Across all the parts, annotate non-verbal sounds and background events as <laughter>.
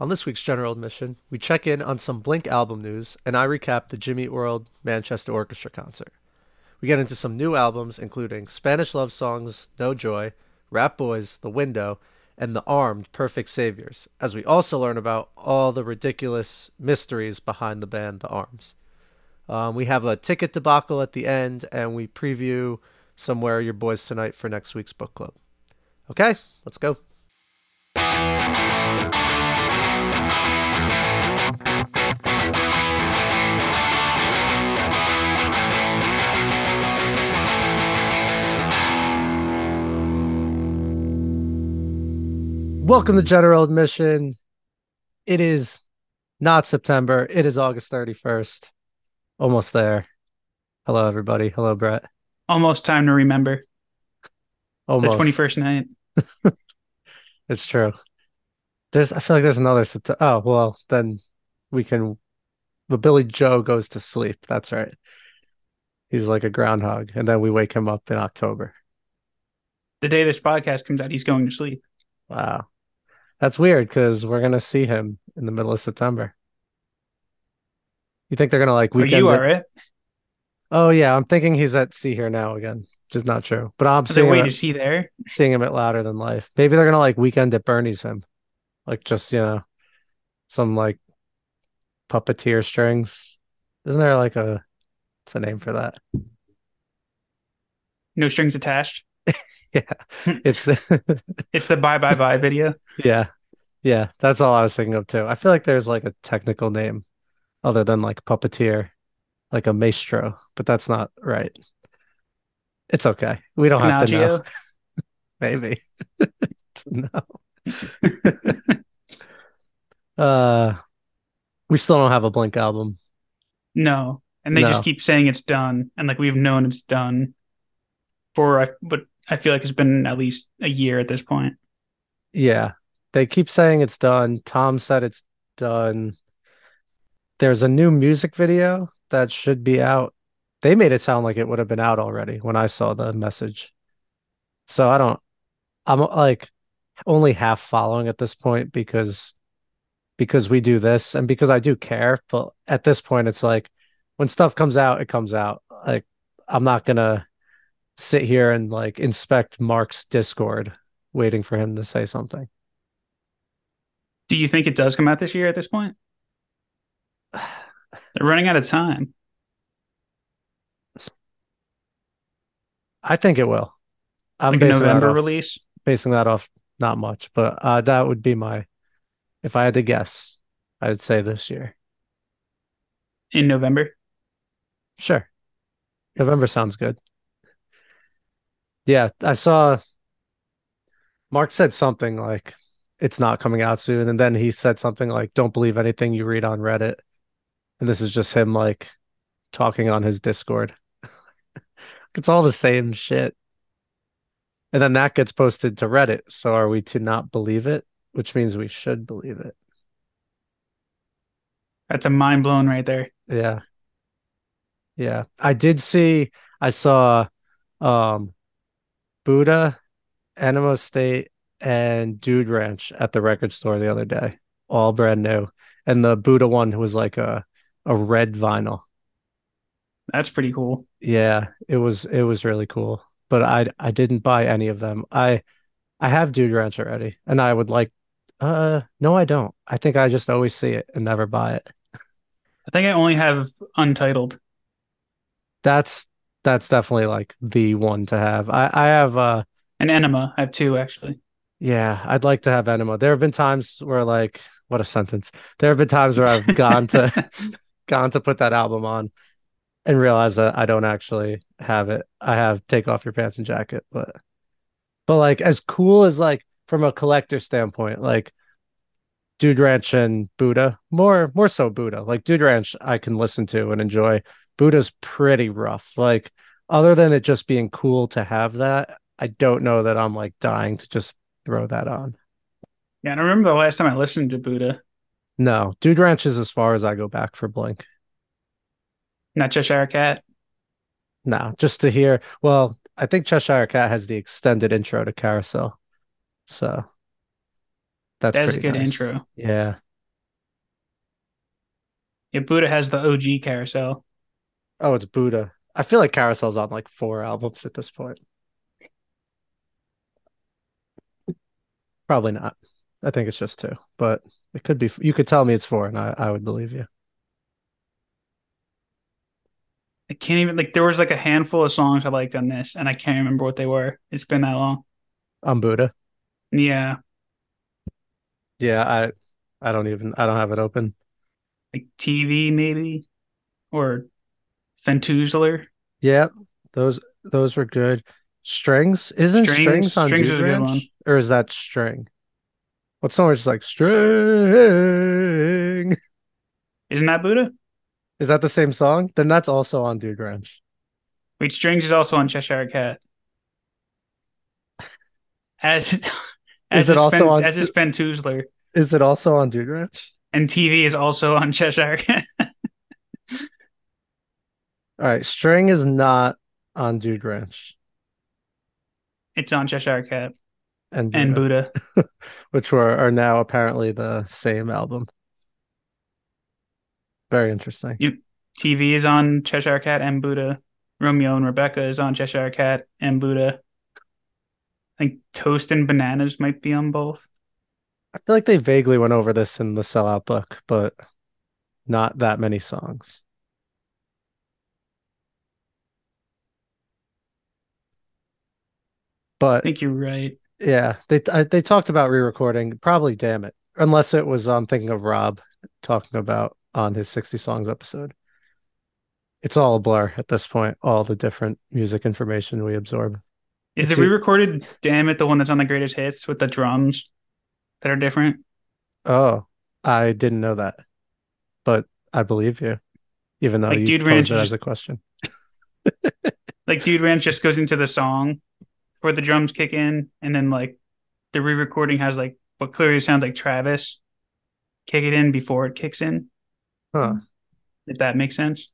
On this week's General Admission, we check in on some Blink album news and I recap the Jimmy World Manchester Orchestra concert. We get into some new albums, including Spanish Love Songs, No Joy, Ratboys, The Window, and The Armed Perfect Saviors, as we also learn about all the ridiculous mysteries behind the band The Armed. Um, we have a ticket debacle at the end, and we preview somewhere your boys tonight for next week's book club. Okay, let's go. Welcome to General Admission. It is not September. It is August 31st. Almost there. Hello, everybody. Hello, Brett. Almost time to remember Almost. the 21st night. <laughs> It's true. There's, I feel like there's another September. Oh, well, then we can. But Billie Joe goes to sleep. That's right. He's like a groundhog. And then we wake him up in October. The day this podcast comes out, he's going to sleep. Wow. That's weird because we're going to see him in the middle of September. You think they're going to like oh, Or weekend? you are it. Oh, yeah. I'm thinking he's at sea Here Now again, which is not true. But I'm seeing, wait, at- is he there? seeing him at Louder Than Life. Maybe they're going to like weekend at Bernie's him. Like just, you know, some like puppeteer strings. Isn't there like a, what's a name for that? No strings attached. <laughs> Yeah. <laughs> It's the, <laughs> It's the bye bye bye video. Yeah. Yeah. That's all I was thinking of too. I feel like there's like a technical name other than like puppeteer, like a maestro, but that's not right. It's okay. We don't have to know. Maybe. no. uh we still don't have a Blink album. No. And they just keep saying it's done. And like we've known it's done for, I- but I feel like it's been at least a year at this point. Yeah. They keep saying it's done. Tom said it's done. There's a new music video that should be out. They made it sound like it would have been out already when I saw the message. So I don't, I'm like only half following at this point because because we do this and because I do care. But at this point, it's like when stuff comes out, it comes out. Like I'm not gonna sit here and like inspect Mark's Discord waiting for him to say something. Do you think it does come out this year at this point? <sighs> They're running out of time. I think it will. I'm Like basing that November off, release. basing that off not much, but uh, that would be my if I had to guess, I'd say this year. in November. Sure. November sounds good. Yeah, I saw Mark said something like it's not coming out soon, and then he said something like don't believe anything you read on Reddit. And this is just him like talking on his Discord. <laughs> it's all the same shit. And then that gets posted to Reddit. So are we to not believe it? Which means we should believe it. That's a mind blown right there. Yeah. Yeah. I did see I saw um Buddha, Animo State, and Dude Ranch at the record store the other day. All brand new. And the Buddha one was like a a red vinyl. That's pretty cool. Yeah, it was it was really cool. But I I didn't buy any of them. I I have Dude Ranch already, and I would like uh no I don't. I think I just always see it and never buy it. I think I only have Untitled. That's that's definitely like the one to have. I I have uh And Enema. I have two actually. yeah, I'd like to have Enema. There have been times where like what a sentence. There have been times where I've gone to <laughs> gone to put that album on and realize that I don't actually have it. I have Take Off Your Pants and Jacket, but but like as cool as like from a collector standpoint, like Dude Ranch and Buddha, more more so Buddha. Like Dude Ranch I can listen to and enjoy. Buddha's pretty rough. Like other than it just being cool to have that, I don't know that I'm like dying to just throw that on. Yeah, and I remember the last time I listened to Buddha, No, Dude Ranch is as far as I go back for Blink. not Cheshire Cat. No, just to hear. Well, I think Cheshire Cat has the extended intro to Carousel, so that's That's a pretty good nice. intro. Yeah, Yeah, Buddha has the OG carousel. Oh, it's Buddha. I feel like Carousel's on like four albums at this point. Probably not. I think it's just two, but it could be. You could tell me it's four, and I, I would believe you. I can't even like there was like a handful of songs I liked on this, and I can't remember what they were. It's been that long. I'm Buddha. Yeah, Yeah, I I don't even I don't have it open. like TV maybe or Fentoozler. Yeah, those those were good. Strings isn't Strings- strings on Strings Dude is a good Ranch? or is that string? What song is just like string? Isn't that Buddha? Is that the same song? Then that's also on Dude Ranch. Wait, Strings is also on Cheshire Cat. As <laughs> as it is also Fen- on- as is Fentoozler, Is it also on Dude Ranch? and TV is also on Cheshire Cat. <laughs> All right, string is not on Dude Ranch it's on Cheshire Cat and and Buddha, Buddha. <laughs> which were are now apparently the same album. Very interesting. TV is on Cheshire Cat and Buddha. Romeo and Rebecca is on Cheshire Cat and Buddha. I think Toast and Bananas might be on both. I feel like they vaguely went over this in the sellout book, but not that many songs. I think you're right. yeah, they I, they talked about re-recording. Probably, damn it, unless it was I'm thinking of Rob talking about on his 60 songs episode. It's all a blur at this point. All the different music information we absorb. Is the It's a- re-recorded "Damn It" the one that's on the greatest hits with the drums that are different? Oh, I didn't know that, but I believe you, even though Like, you Dude posed Ranch it is as just- a question. <laughs> Like Dude Ranch just goes into the song before the drums kick in, and then like the re-recording has like what clearly sounds like Travis kick it in before it kicks in. Huh. If that makes sense.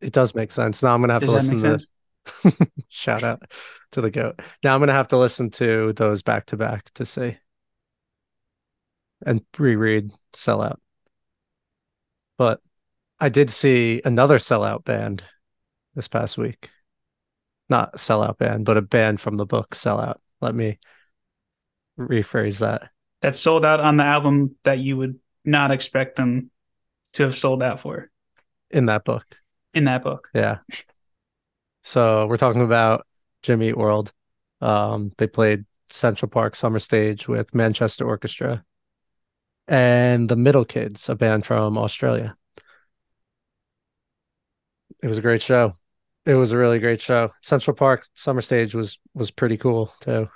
It does make sense. Now I'm gonna have Does to listen to <laughs> shout out to the goat. Now I'm gonna have to listen to those back to back to see and reread sellout. But I did see another sellout band this past week. Not sellout band, but a band from the book Sellout. Let me rephrase that. That sold out on the album that you would not expect them to have sold out for In that book. in that book. Yeah. So we're talking about Jimmy Eat World. Um, they played Central Park Summer Stage with Manchester Orchestra and the Middle Kids, a band from Australia. It was a great show. It was a really great show. Central Park Summer Stage was was pretty cool too.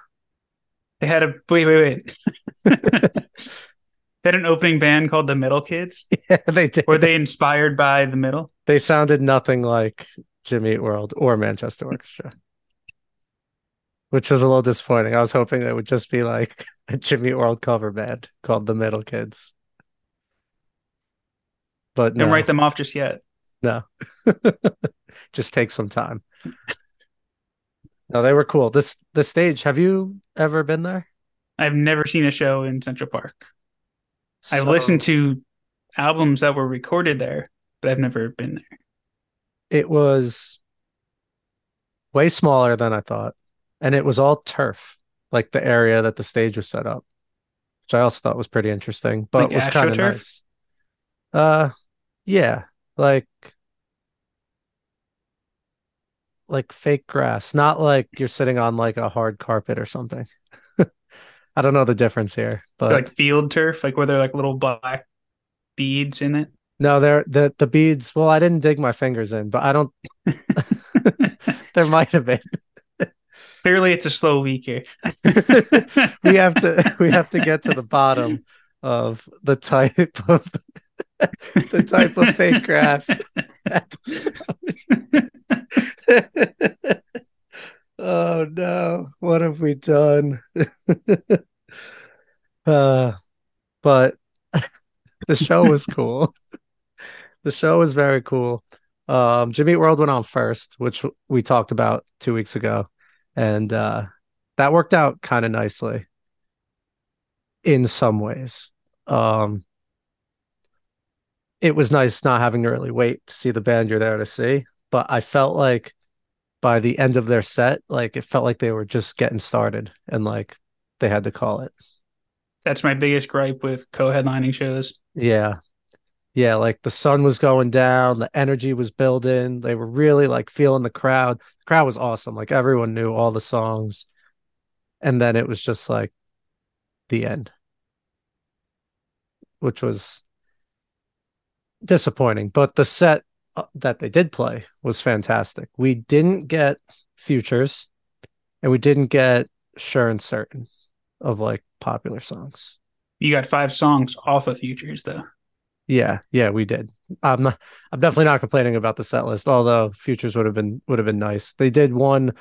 They had a wait, wait, wait. <laughs> they had an opening band called the Middle Kids. <laughs> Yeah, they did. Were they inspired by the Middle? They sounded nothing like Jimmy Eat World or Manchester Orchestra, <laughs> which was a little disappointing. I was hoping that it would just be like a Jimmy Eat World cover band called the Middle Kids. But Don't write them off just yet. no. <laughs> just take some time. No, they were cool. This the stage, have you ever been there? I've never seen a show in Central Park. I've listened to albums that were recorded there, but I've never been there. it was way smaller than I thought. And it was all turf, like the area that the stage was set up, which I also thought was pretty interesting, but Like was kind of nice. Uh yeah, like like fake grass, not like you're sitting on like a hard carpet or something. <laughs> I don't know the difference here, but like field turf, like where there are like little black beads in it. no, there the the beads. Well, I didn't dig my fingers in, but I don't. <laughs> there might have been. <laughs> Clearly, it's a slow week here. we have to we have to get to the bottom of the type of the type of fake grass. <laughs> oh no, what have we done? <laughs> uh but <laughs> the show was cool. The show was very cool. Um Jimmy World went on first, which we talked about two weeks ago. And uh that worked out kind of nicely in some ways. Um it was nice not having to really wait to see the band you're there to see. But I felt like by the end of their set, like it felt like they were just getting started and like they had to call it. That's my biggest gripe with co-headlining shows. Yeah. Yeah, like the sun was going down, the energy was building. They were really like feeling the crowd. The crowd was awesome. Like everyone knew all the songs. And then it was just like the end, which was disappointing. But the set that they did play was fantastic. We didn't get futures and we didn't get sure and certain of like popular songs. You got five songs off of futures though. Yeah, yeah, we did. I'm not, I'm definitely not complaining about the set list, although futures would have been would have been nice. They did one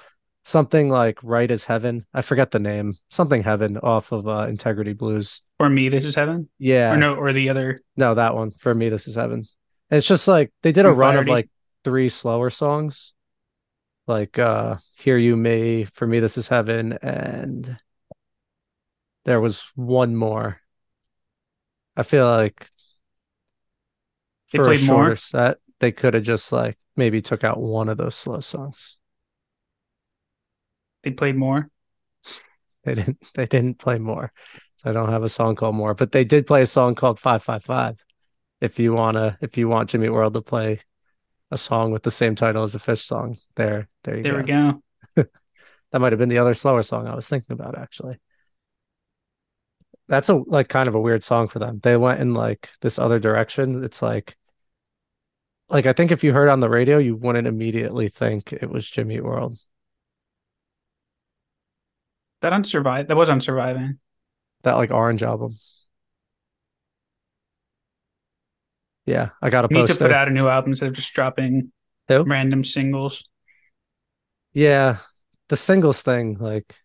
something like Right as Heaven. I forget the name. Something Heaven off of uh, Integrity Blues. For me, this is heaven. Yeah. Or no, or the other. No, that one. For me, this is heaven. And it's just like they did a run of like three slower songs. Like uh Hear You Me, For Me This Is Heaven, and there was one more. I feel like they for a shorter more? set, they could have just like maybe took out one of those slow songs. They played more. They didn't. They didn't play more. So I don't have a song called more, but they did play a song called Five Five Five. If you wanna, if you want Jimmy World to play a song with the same title as a Phish song, there, there you there go. There we go. <laughs> that might have been the other slower song I was thinking about actually. That's a like kind of a weird song for them. They went in like this other direction. It's like like I think if you heard on the radio, you wouldn't immediately think it was Jimmy World. That on survive that was on surviving. That like orange album. Yeah, I got a Need to put out a new album instead of just dropping Who? random singles. Yeah, the singles thing, like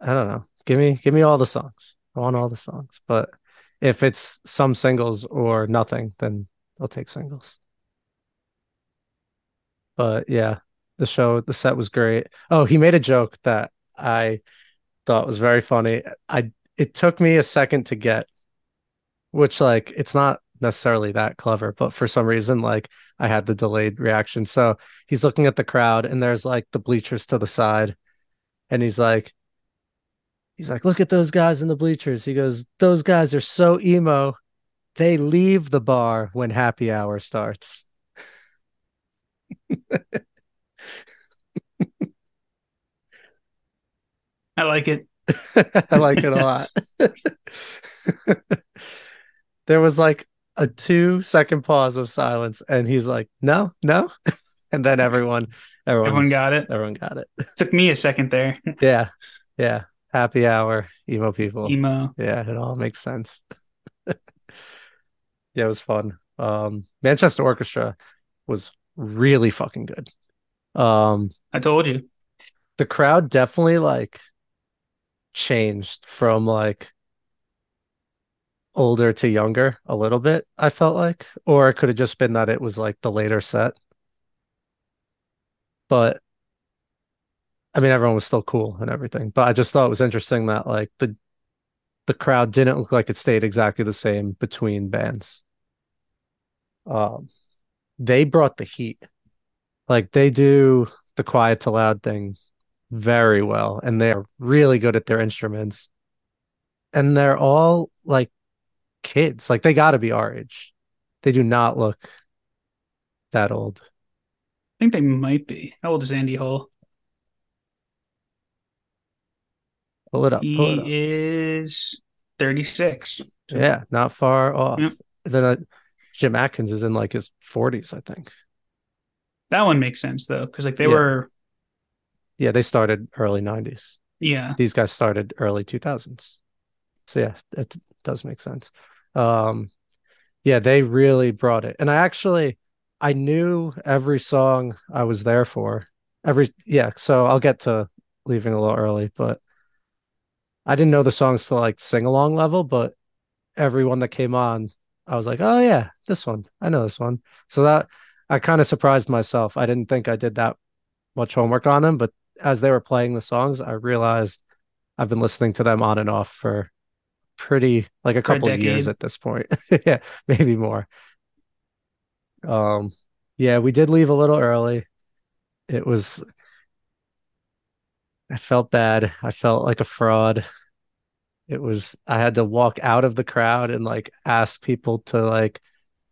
I don't know. Give me give me all the songs. I want all the songs. But if it's some singles or nothing, then I'll take singles. But yeah, the show, the set was great. Oh, he made a joke that I thought was very funny. I it took me a second to get, which like it's not necessarily that clever, but for some reason, like I had the delayed reaction. So he's looking at the crowd and there's like the bleachers to the side, and he's like, he's like, look at those guys in the bleachers. He goes, those guys are so emo. They leave the bar when happy hour starts. I like it. <laughs> I like it a lot. <laughs> there was like a two second pause of silence, and he's like, "No, no," <laughs> and then everyone, everyone, everyone got it. Everyone got it. <laughs> Took me a second there. <laughs> yeah, yeah. Happy hour, emo people. Emo. Yeah, it all makes sense. yeah, it was fun. Um, Manchester Orchestra was really fucking good. Um, I told you. The crowd definitely like changed from like older to younger a little bit, I felt like. Or it could have just been that it was like the later set. But I mean everyone was still cool and everything. But I just thought it was interesting that like the the crowd didn't look like it stayed exactly the same between bands. Um they brought the heat. Like they do the quiet to loud thing very well and they are really good at their instruments and they're all like kids like they got to be our age they do not look that old i think they might be how old is andy hull pull it up he it up. is 36 so. yeah not far off yep. then uh, jim adkins is in like his 40s i think that one makes sense though because like they yeah. were yeah, they started early 90s. Yeah. These guys started early 2000s. So yeah, it does make sense. Um yeah, they really brought it. And I actually I knew every song I was there for. Every yeah, so I'll get to leaving a little early, but I didn't know the songs to like sing along level, but everyone that came on, I was like, "Oh yeah, this one. I know this one." So that I kind of surprised myself. I didn't think I did that much homework on them, but as they were playing the songs, I realized I've been listening to them on and off for pretty like a couple of years at this point. <laughs> yeah, maybe more. Um, yeah, we did leave a little early. It was I felt bad. I felt like a fraud. It was I had to walk out of the crowd and like ask people to like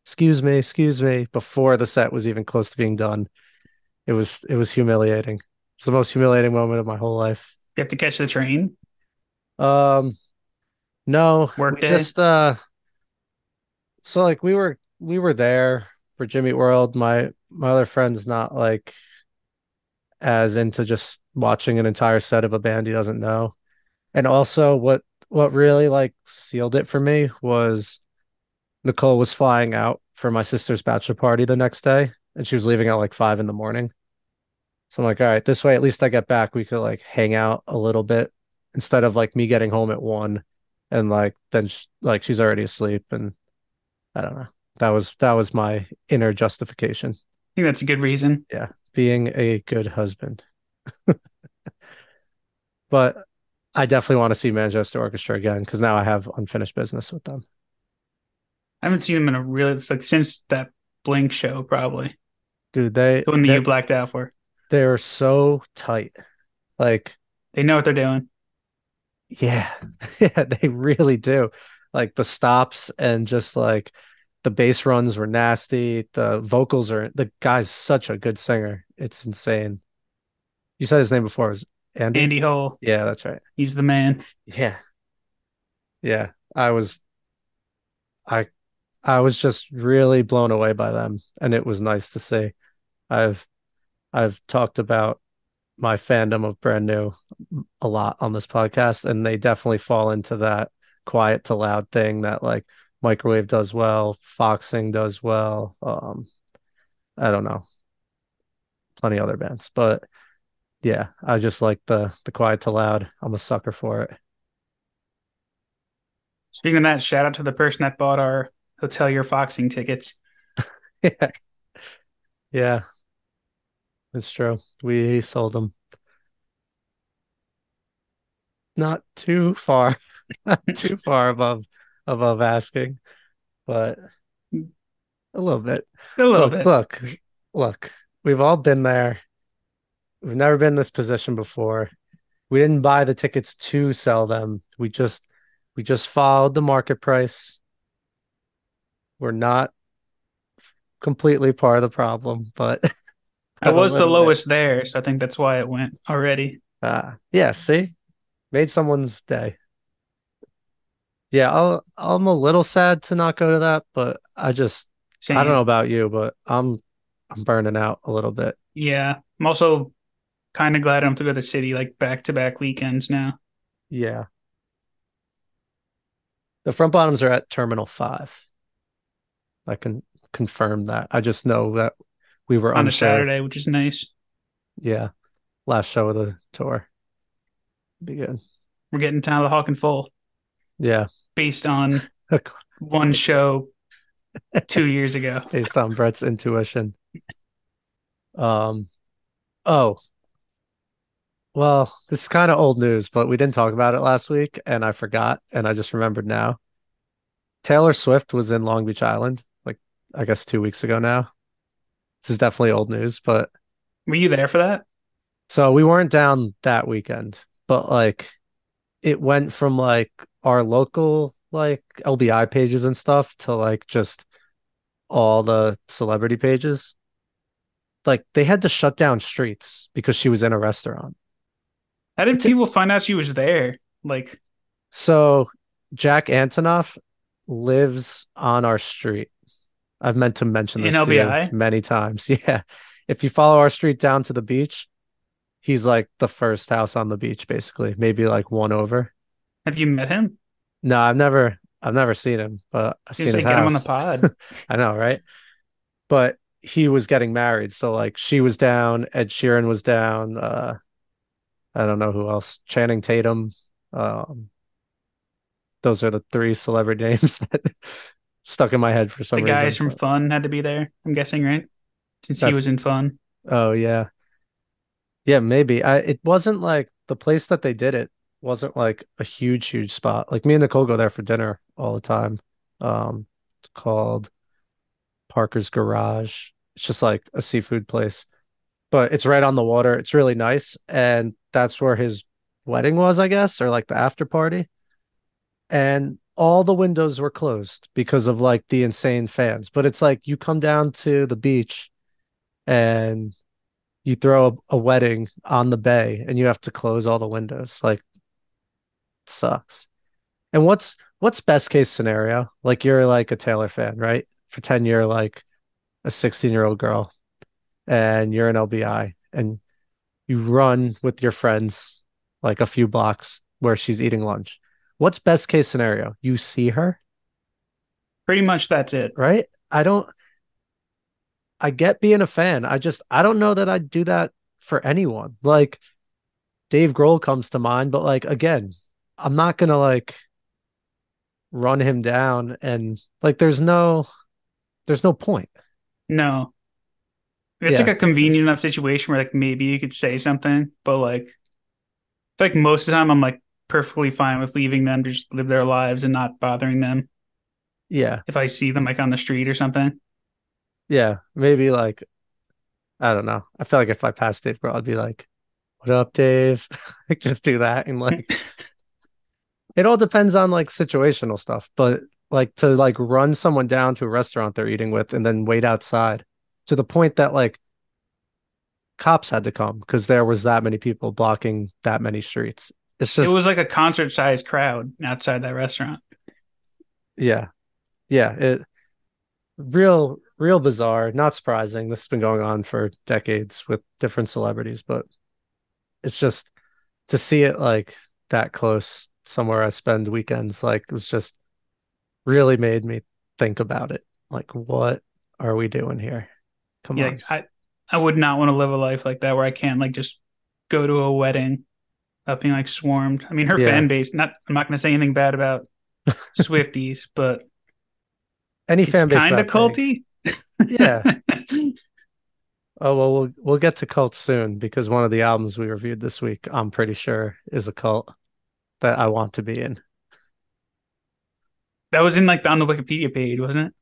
excuse me, excuse me before the set was even close to being done. It was it was humiliating. It's the most humiliating moment of my whole life. You have to catch the train. Um no, we Workday? just uh so like we were we were there for Jimmy World. My my other friend's not like as into just watching an entire set of a band he doesn't know. And also what what really like sealed it for me was Nicole was flying out for my sister's bachelor party the next day and she was leaving at like five in the morning. So I'm like, all right, this way at least I get back, we could like hang out a little bit instead of like me getting home at one and like then sh like she's already asleep and I don't know. That was that was my inner justification. I think that's a good reason. Yeah, being a good husband. <laughs> But I definitely want to see Manchester Orchestra again because now I have unfinished business with them. I haven't seen them in a really like since that Blink show, probably Dude, they the one that they you blacked out for. they're so tight. Like, They know what they're doing. Yeah, <laughs> yeah, they really do. Like the stops and just like the bass runs were nasty. The vocals are the guy's such a good singer. It's insane. You said his name before it was Andy? Andy Hull, Yeah, that's right. he's the man. Yeah. Yeah. I was I I was just really blown away by them and it was nice to see. I've I've talked about my fandom of Brand New a lot on this podcast and they definitely fall into that quiet to loud thing that like Microwave does well, Foxing does well. Um I don't know. Plenty other bands, but yeah, I just like the the quiet to loud. I'm a sucker for it. Speaking of that, shout out to the person that bought our Hotelier foxing tickets. <laughs> Yeah. Yeah. It's true. We sold them. Not too far, <laughs> not too <laughs> far above above asking, but a little bit. A little Look, bit. look, look. We've all been there. We've never been in this position before. We didn't buy the tickets to sell them. We just we just followed the market price. We're not completely part of the problem, but <laughs> I was the little bit. lowest there, so I think that's why it went already. Uh, yeah, see? Made someone's day. Yeah, I'll, I'm a little sad to not go to that, but I just I don't know about you, but I'm I'm burning out a little bit. Yeah. I'm also kind of glad I don't have to go to the city like back to back weekends now. Yeah. The front bottoms are at Terminal 5. I can confirm that. I just know that we were on a. Saturday, which is nice. Yeah. Last show of the tour. Be good. We're getting Talon of the Hawk and Full Yeah. based on <laughs> one show two years ago. <laughs> Based on Brett's intuition. Um oh. Well, this is kind of old news, but we didn't talk about it last week and I forgot and I just remembered now. Taylor Swift was in Long Beach Island, like I guess two weeks ago now. This is definitely old news, but Were you there for that? so we weren't down that weekend, but like it went from like our local like LBI pages and stuff to like just all the celebrity pages. Like they had to shut down streets because she was in a restaurant. How did people find out she was there? Like, So Jack Antonoff lives on our street. I've meant to mention this to you many times. <laughs> Yeah. If you follow our street down to the beach, he's like the first house on the beach, basically. Maybe like one over. have you met him? No, I've never I've never seen him, but I've seen his get him on the pod. <laughs> I know, right? But he was getting married, so like she was down, Ed Sheeran was down, uh I don't know who else, Channing Tatum. Um those are the three celebrity <laughs> names that stuck in my head for some reason. The guys from Fun had to be there. I'm guessing, right? Since he was in Fun. Oh yeah. Yeah, maybe. I it wasn't like the place that they did it wasn't like a huge, huge spot. Like me and Nicole go there for dinner all the time. Um, it's called Parker's Garage. It's just like a seafood place, but it's right on the water. It's really nice. And that's where his wedding was, I guess, or like the after party. And all the windows were closed because of like the insane fans. But it's like you come down to the beach and you throw a, a wedding on the bay and you have to close all the windows. Like sucks. And what's what's best case scenario? Like you're like a Taylor fan, right? 10 year like a 16 year old girl and you're an LBI and you run with your friends like a few blocks where she's eating lunch. What's best case scenario? You see her, Pretty much that's it. right? I don't I get being a fan. I just I don't know that I'd do that for anyone. Like Dave Grohl comes to mind, but like again, I'm not gonna like run him down and like there's no there's no point. No. It's Yeah. like a convenient enough situation where like maybe you could say something, but like like most of the time I'm like perfectly fine with leaving them to just live their lives and not bothering them Yeah. if I see them like on the street or something. Yeah. Maybe like I don't know. I feel like if I passed Dave Grohl, I'd be like, What up, Dave? <laughs> like just do that and like <laughs> it all depends on like situational stuff, but like to like run someone down to a restaurant they're eating with and then wait outside to the point that like cops had to come because there was that many people blocking that many streets. It's it was like a concert sized crowd outside that restaurant. yeah. Yeah, it real real bizarre, not surprising. This has been going on for decades with different celebrities, but it's just to see it like that close somewhere I spend weekends like it was just really made me think about it. Like what are we doing here? Come Yeah, on. I I would not want to live a life like that where I can't like just go to a wedding without being like swarmed. I mean, her Yeah. fan base. Not I'm not going to say anything bad about <laughs> Swifties, but Any fan base kind of culty. Yeah. <laughs> Oh well, we'll we'll get to cult soon because one of the albums we reviewed this week, I'm pretty sure, is a cult that I want to be in. that was in like on the Wikipedia page, wasn't it?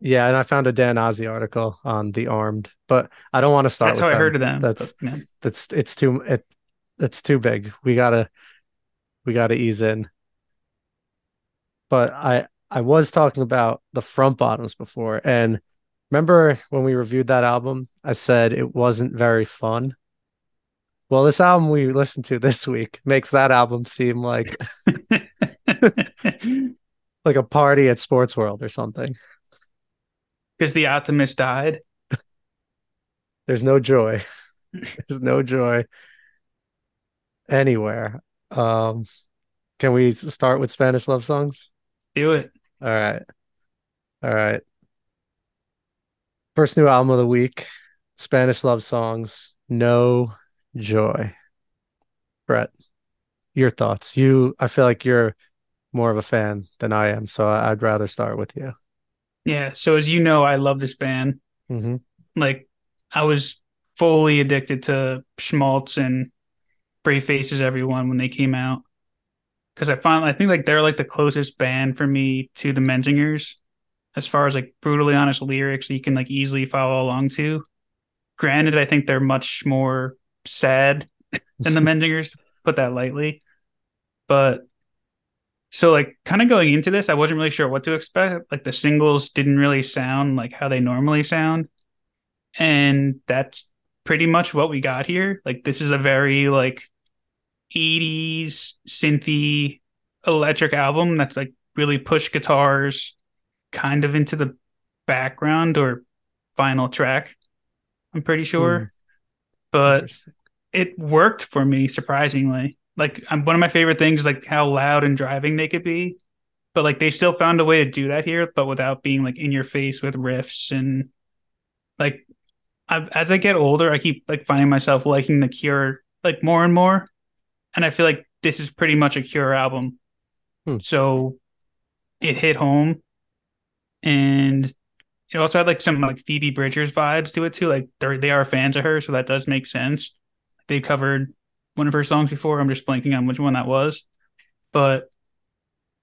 Yeah, and I found a Dan Ozzi article on the Armed, but I don't want to start That's how I heard of them. That's but, man, that's it's too it it's too big. We gotta we gotta ease in. But I I was talking about the front bottoms before, and remember when we reviewed that album, I said it wasn't very fun. Well, this album we listened to this week makes that album seem like <laughs> like a party at Sports World or something. because the Optimist died. <laughs> There's no joy. <laughs> There's no joy anywhere. Um, can we start with Spanish love songs? Do it. All right. All right. First new album of the week, Spanish love songs, No Joy. Brett, your thoughts. You, I feel like you're more of a fan than I am, so I'd rather start with you. Yeah. So as you know, I love this band. hmm Like I was fully addicted to Schmaltz and Brave Faces Everyone when they came out. Because I find I think like they're like the closest band for me to the Menzingers as far as like brutally honest lyrics that you can like easily follow along to. Granted, I think they're much more sad than the <laughs> Menzingers, to put that lightly. But so like kind of going into this, I wasn't really sure what to expect. Like the singles didn't really sound like how they normally sound. And that's pretty much what we got here. Like this is a very like 80s synthy electric album that's like really pushed guitars kind of into the background or final track. I'm pretty sure. Hmm. But it worked for me surprisingly. Like um, one of my favorite things is like how loud and driving they could be, but like they still found a way to do that here, but without being like in your face with riffs and like I, as I get older, I keep like finding myself liking the Cure like more and more, and I feel like this is pretty much a Cure album. Hmm. So it hit home, and it also had like some like Phoebe Bridgers vibes to it too. Like they they are fans of her, so that does make sense. They covered one of her songs before. I'm just blanking on which one that was, but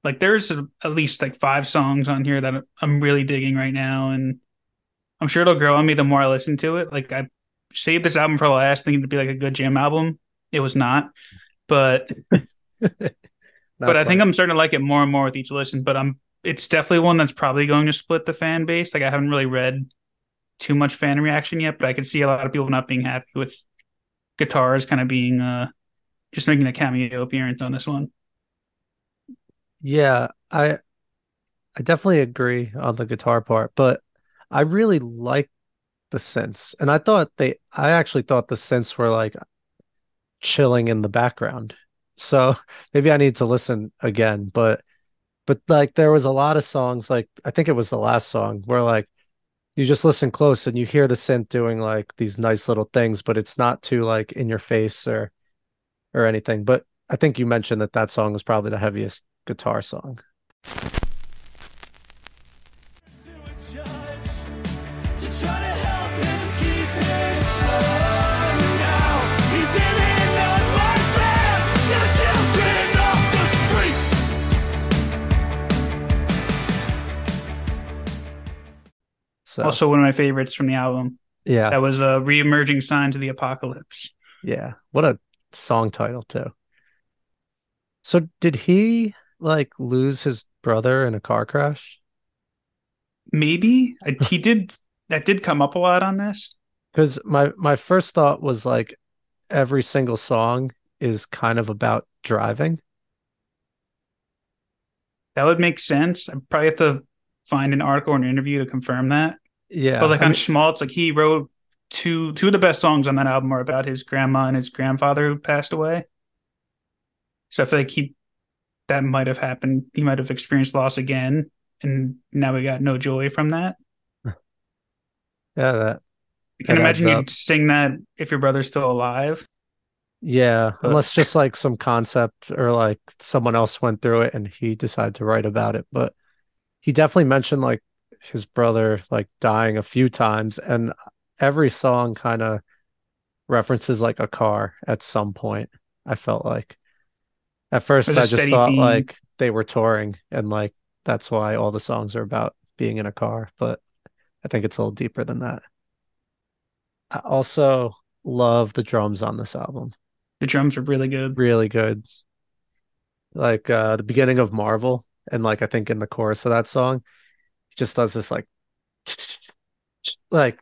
like there's a, at least like five songs on here that I'm really digging right now, and I'm sure it'll grow on me the more I listen to it. Like I saved this album for the last, thinking to be like a good jam album. It was not, but <laughs> but I think I'm starting to like it more and more with each listen. But I'm it's definitely one that's probably going to split the fan base. Like I haven't really read too much fan reaction yet, but I can see a lot of people not being happy with guitars kind of being uh just making a cameo appearance on this one. Yeah, I I definitely agree on the guitar part, but I really like the synths. And I thought they I actually thought the synths were like chilling in the background. So <laughs> maybe I need to listen again, but but like there was a lot of songs like I think it was the last song where like you just listen close and you hear the synth doing like these nice little things, but it's not too like in your face or or anything. But I think you mentioned that that song was probably the heaviest guitar song. So also one of my favorites from the album. Yeah. That was a re-emerging signs of the apocalypse. Yeah. What a song title too. So did he like lose his brother in a car crash? Maybe. I, he did that did come up a lot on this. Cuz my my first thought was like every single song is kind of about driving. That would make sense. I probably have to find an article or an interview to confirm that. Yeah. But like I on mean, Schmaltz, like he wrote two two of the best songs on that album are about his grandma and his grandfather who passed away. So I feel like he that might have happened. He might have experienced loss again, and now we got no joy from that. <laughs> Yeah, that. I can imagine you'd sing that if your brother's still alive. Yeah, but... unless just like some concept or like someone else went through it and he decided to write about it. But he definitely mentioned like his brother like dying a few times and every song kind of references like a car at some point i felt like. At first i just thought theme. like they were touring and like that's why all the songs are about being in a car but i think it's a little deeper than that. I also love the drums on this album. The drums are really good. Really good. Like uh the beginning of marvel and like i think in the chorus of that song he just does this like like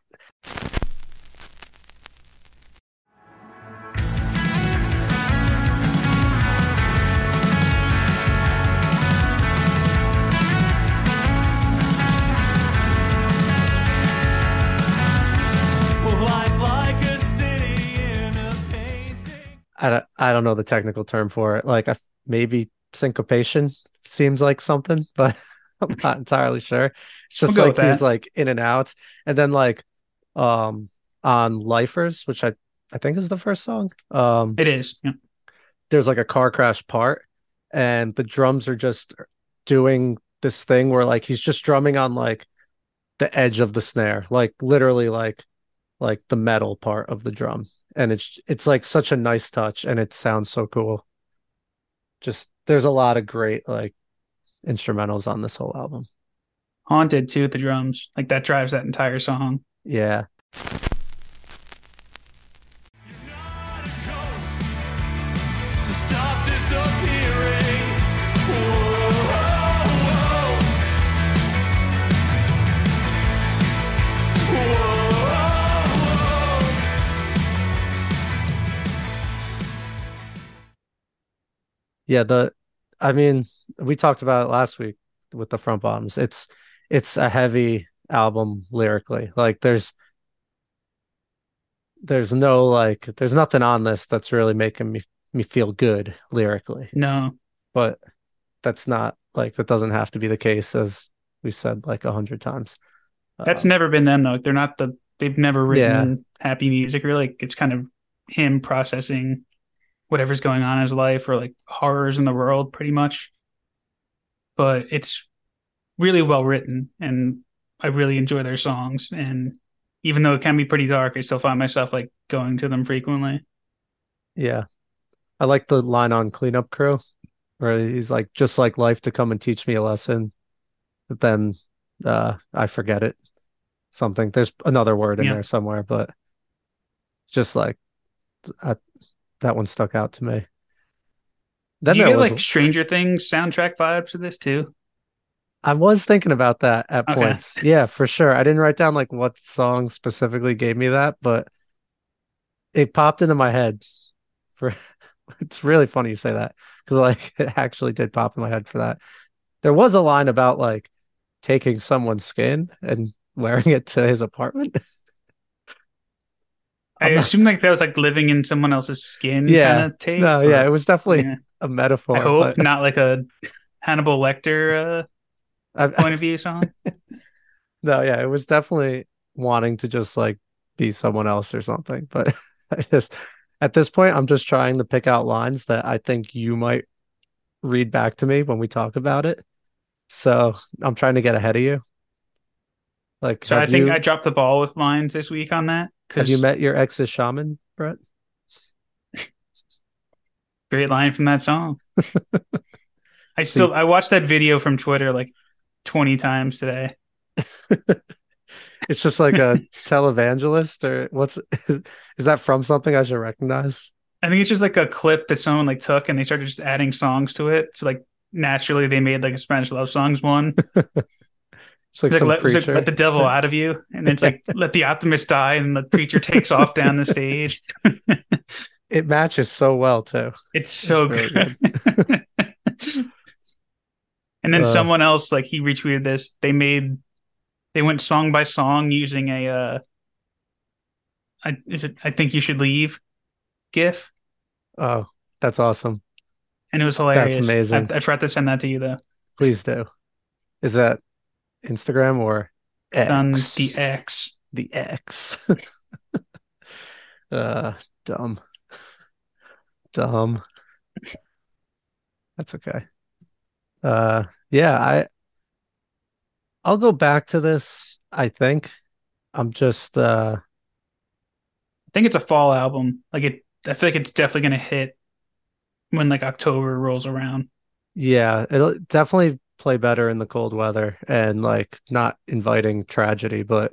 I don't, I don't know the technical term for it. Like, maybe syncopation seems like something, but <laughs> <laughs> I'm not entirely sure. It's just we'll like he's like in and out, and then like um on Lifers, which I I think is the first song. Um, it is. Yeah. There's like a car crash part, and the drums are just doing this thing where like he's just drumming on like the edge of the snare, like literally like like the metal part of the drum, and it's it's like such a nice touch, and it sounds so cool. Just there's a lot of great like instrumentals on this whole album. Haunted too, the drums. Like that drives that entire song. Yeah. Yeah, the I mean, we talked about it last week with the front bottoms. It's it's a heavy album lyrically. Like there's there's no like there's nothing on this that's really making me me feel good lyrically. No. But that's not like that doesn't have to be the case as we said like a hundred times. That's uh, never been them though. They're not the they've never written yeah. happy music or like it's kind of him processing whatever's going on in his life or like horrors in the world pretty much but it's really well written and I really enjoy their songs. And even though it can be pretty dark, I still find myself like going to them frequently. Yeah. I like the line on Cleanup Crew where he's like, just like life to come and teach me a lesson. But then uh I forget it. Something. There's another word in Yeah. there somewhere, but just like I, that one stuck out to me. Then you get was like Stranger Things soundtrack vibes to this too? I was thinking about that at Okay. points. Yeah, for sure. I didn't write down like what song specifically gave me that, but it popped into my head for <laughs> it's really funny you say that because like <laughs> it actually did pop in my head for that. There was a line about like taking someone's skin and <laughs> wearing it to his apartment. I not, assume like that was like living in someone else's skin yeah. take. No, yeah, it was definitely yeah. a I metaphor, hope but not like a Hannibal Lecter uh, I, point of view song. <laughs> no, yeah, it was definitely wanting to just like be someone else or something. But <laughs> I just at this point, I'm just trying to pick out lines that I think you might read back to me when we talk about it. So I'm trying to get ahead of you. Like, So I think you I dropped the ball with lines this week on that have you met your ex's shaman, Brett? great line from that song. <laughs> I still I watched that video from Twitter like 20 times today. <laughs> It's just like a <laughs> televangelist, or what's is, is that from something I should recognize? I think it's just like a clip that someone like took and they started just adding songs to it. So like naturally they made like a Spanish love songs one. It's like It's like, some let, it's like, let the devil out of you, and then it's like <laughs> let the optimist die, and the preacher takes off down the stage. <laughs> It matches so well too. It's so really good. <laughs> and then Uh, someone else like he retweeted this. They made they went song by song using a uh I is it I think you should leave gif. Oh, that's awesome. And it was hilarious. That's amazing. I, I forgot to send that to you though. Please do. Is that Instagram or On X? the X. The X. <laughs> uh, dumb. Dumb. That's okay. Uh, yeah, I I'll go back to this, I think. I'm just uh I think it's a fall album. Like it I feel like it's definitely gonna hit when like October rolls around. yeah, it'll definitely play better in the cold weather and like not inviting tragedy, but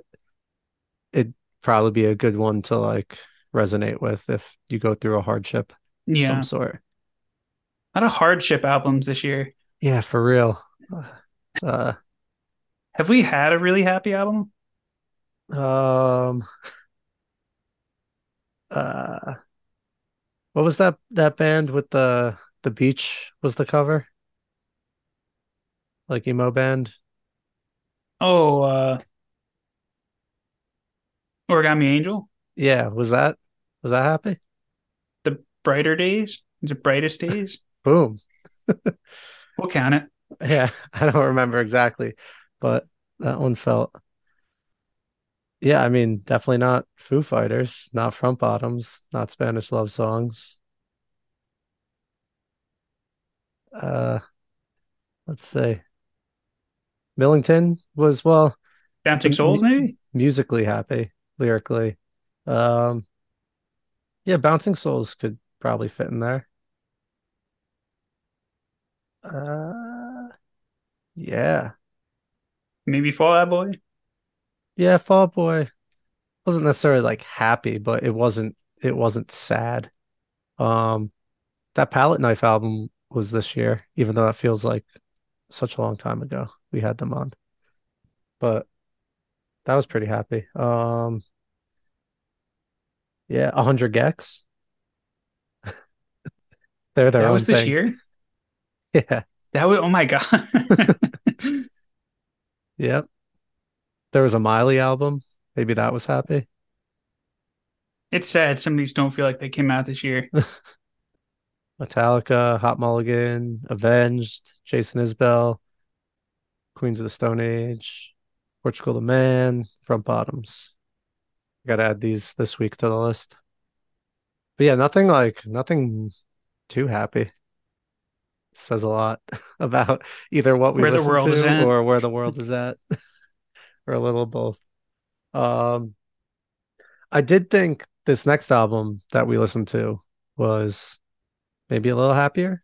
it'd probably be a good one to like resonate with if you go through a hardship of Yeah. some sort. A lot of hardship albums this year. Yeah, for real. Uh, Have we had a really happy album? um, uh, what was that that band with the the beach was the cover? Like emo band? Oh, uh Origami Angel? Yeah, was that was that happy? The brighter days? The brightest days? <laughs> Boom. <laughs> We'll count it. Yeah, I don't remember exactly, but that one felt. Yeah, I mean, definitely not Foo Fighters, not Front Bottoms, not Spanish love songs. Uh, let's see. Millington was well Bouncing m- Souls, maybe? musically happy, lyrically. Um, yeah, Bouncing Souls could probably fit in there. Uh, yeah, Maybe Fall Out Boy. yeah, Fall Out Boy wasn't necessarily like happy, but it wasn't it wasn't sad. Um, that Palette Knife album was this year, even though that feels like such a long time ago. We had them on, but that was pretty happy. Um, yeah, 100 gecs. <laughs> They're their That was this thing. year. <laughs> Yeah, That was oh my god. <laughs> yep. There was a Miley album. Maybe that was happy. it's sad some of these don't feel like they came out this year. Metallica, Hot Mulligan, Avenged, Jason Isbell, Queens of the Stone Age, Portugal the Man, Front Bottoms. Gotta add these this week to the list. But yeah, nothing like nothing too happy. Says a lot <laughs> about either what we Where the listen world is to at. or where the world <laughs> is at, <laughs> or a little of both. Um, I did think this next album that we listened to was maybe a little happier.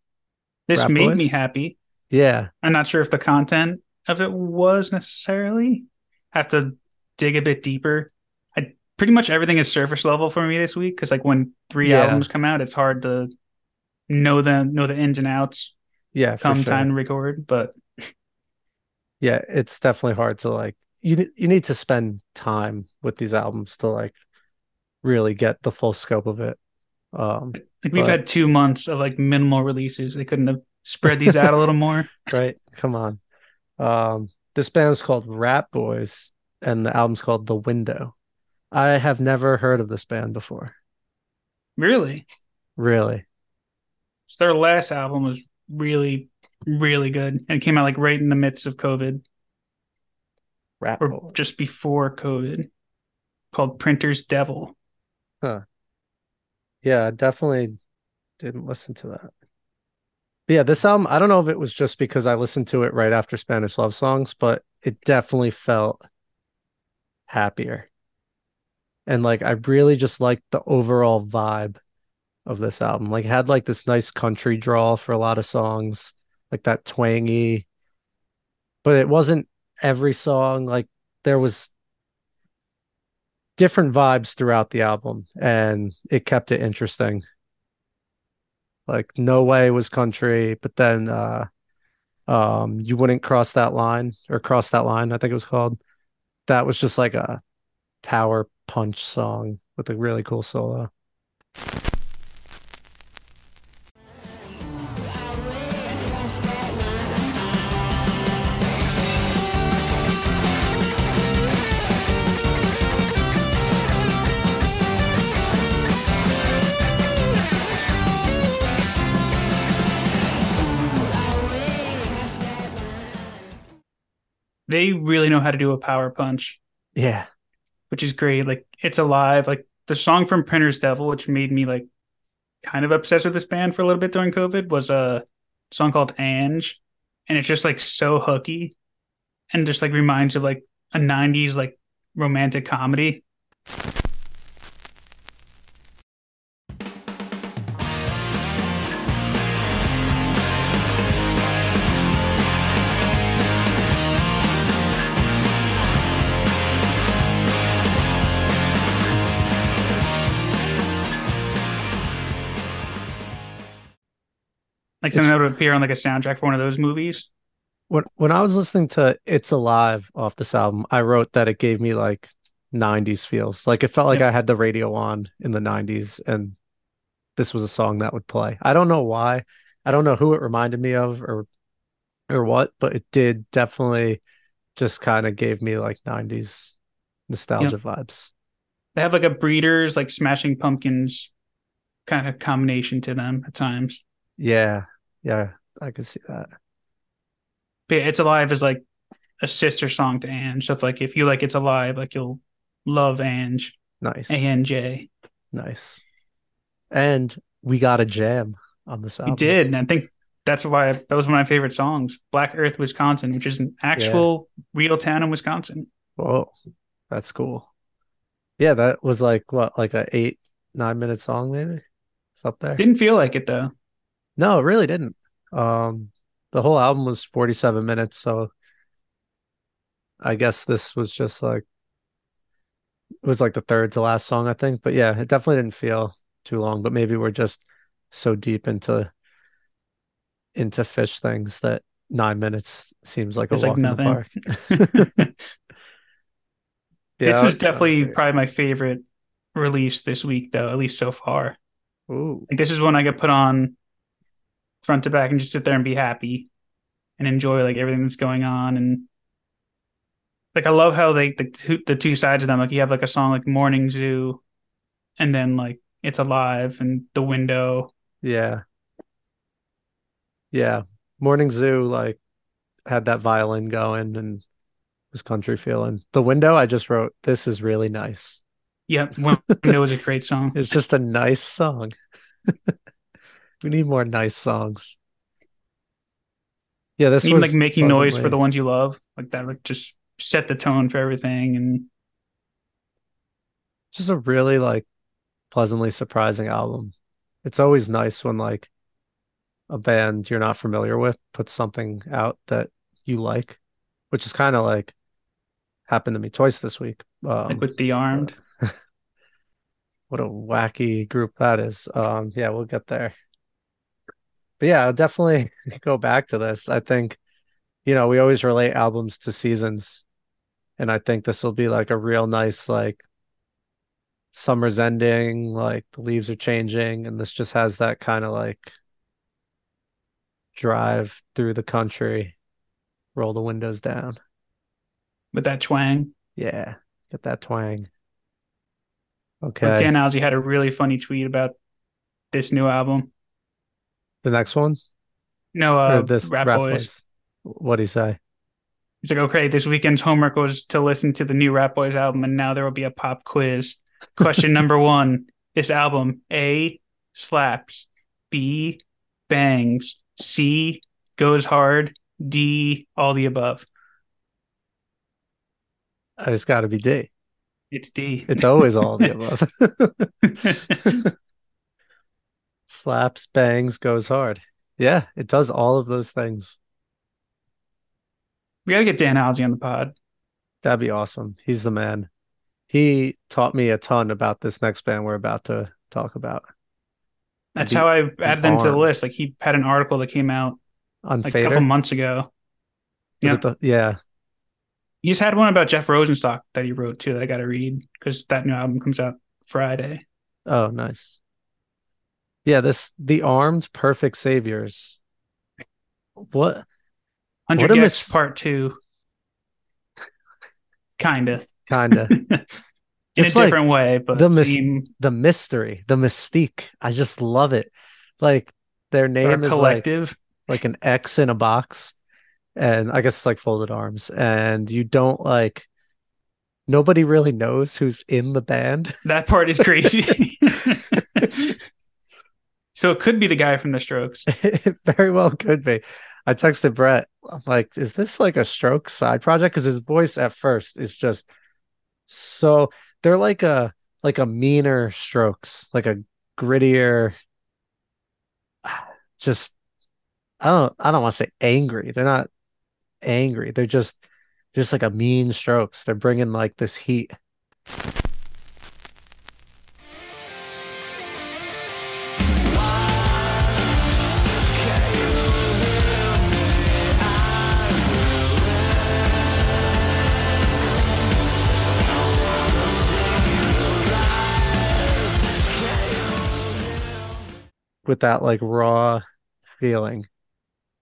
This Rat made Boys? me happy. Yeah, I'm not sure if the content of it was necessarily. Have to dig a bit deeper. I pretty much everything is surface level for me this week because like when three Yeah. albums come out, it's hard to know the know the ins and outs yeah, come sure. time to record. But <laughs> yeah, it's definitely hard to like you you need to spend time with these albums to like really get the full scope of it. Um, like we've But- had two months of like minimal releases. They couldn't have spread these out a little more. <laughs> right? Come on. Um, this band is called Ratboys, and the album's called The Window. I have never heard of this band before. Really, Really? so their last album was really, really good, and it came out like right in the midst of COVID Rat or Boys. just before COVID. Called Printer's Devil. Huh. Yeah, I definitely didn't listen to that. Yeah, this album, I don't know if it was just because I listened to it right after Spanish Love Songs, but it definitely felt happier. And like I really just liked the overall vibe of this album. Like had like this nice country drawl for a lot of songs, like that twangy, but it wasn't every song. Like there was different vibes throughout the album and it kept it interesting. Like No Way was country, but then uh um You Wouldn't Cross That Line or Cross That Line, I think it was called. That was just like a power punch song with a really cool solo. They really know how to do a power punch, Yeah. which is great. Like it's alive. Like the song from Printer's Devil, which made me like kind of obsessed with this band for a little bit during COVID, was uh, a song called Anj, and it's just like so hooky, and just like reminds of like a '90s like romantic comedy. Like something that would appear on like a soundtrack for one of those movies. When when I was listening to It's Alive off this album, I wrote that it gave me like 90s feels. Like it felt like. I had the radio on in the 90s and this was a song that would play. I don't know why. I don't know who it reminded me of or or what, but it did definitely just kind of gave me like 90s nostalgia vibes. They have like a Breeders, like Smashing Pumpkins kind of combination to them at times. Yeah. Yeah, I could see that. But yeah, It's Alive is like a sister song to Anj. So if like if you like It's Alive, like you'll love Anj. Nice. A N J. Nice. And we got a jam on the this We did, and I think that's why that was one of my favorite songs. Black Earth, Wisconsin, which is an actual real town in Wisconsin. Whoa, that's cool. Yeah, that was like what, like a eight, nine minute song, maybe? It's up there. Didn't feel like it though. No, it really didn't. Um, the whole album was 47 minutes, so I guess this was just like it was like the third to last song, I think. But yeah, it definitely didn't feel too long, but maybe we're just so deep into into Phish things that nine minutes seems like a It's like walk in the nothing. park. <laughs> <laughs> this Yeah, was definitely great. probably my favorite release this week, though, at least so far. Ooh. Like this is when I get put on front to back and just sit there and be happy and enjoy like everything that's going on and like I love how they the two, the two sides of them like you have like a song like Morning Zoo and then like It's Alive and The Window. Yeah. Yeah. Morning Zoo like had that violin going and was country feeling. The window I just wrote, this is really nice. Yep, <laughs> Window was a great song. It's just a nice song. <laughs> we need more nice songs. Yeah, this Even was like making noise for the ones you love, like that would just set the tone for everything and just a really like pleasantly surprising album. It's always nice when like a band you're not familiar with puts something out that you like, which is kind of like happened to me twice this week. Um, like with the armed. <laughs> what a wacky group that is. Um, yeah, we'll get there. But yeah, I'll definitely <laughs> go back to this. I think, you know, we always relate albums to seasons. And I think this will be like a real nice, like, summer's ending, like the leaves are changing, and this just has that kind of like drive through the country, roll the windows down. With that twang. Yeah, get that twang. Okay. Like Dan Ozzi had a really funny tweet about this new album. The next one? No, uh, this Rat, Rap Boys. Boys. What do you say? He's like, okay, this weekend's homework was to listen to the new Ratboys album, and now there will be a pop quiz. Question <laughs> number one This album, A, slaps, B, bangs, C, goes hard, D, all the above. It's got to be D. It's D. It's always all the above. <laughs> <laughs> Slaps, bangs, goes hard. Yeah, it does all of those things. We gotta get Dan Ozzi on the pod. That'd be awesome. He's the man. He taught me a ton about this next band we're about to talk about. That's the, how I added them to the list. Like he had an article that came out on like Fader? a couple months ago. Yeah. The, yeah. He just had one about Jeff Rosenstock that he wrote too that I got to read because that new album comes out Friday. Oh, nice. Yeah, this the armed perfect saviors. What? Hundred Gecs mis- Part Two. Kinda. Kinda. <laughs> In a different way, but the mis- the mystery, the mystique. I just love it. Like their name is collective. like like an X in a box, and I guess it's like folded arms, and you don't like nobody really knows who's in the band. That part is crazy. <laughs> <laughs> so it could be the guy from the Strokes. it <laughs> very well could be. I texted Brett. I'm like, is this like a stroke side project? Because his voice at first is just so they're like a like a meaner strokes, like a grittier <sighs> just I don't I don't want to say angry. They're not angry. They're just just like a mean strokes. They're bringing like this heat. With that like raw feeling.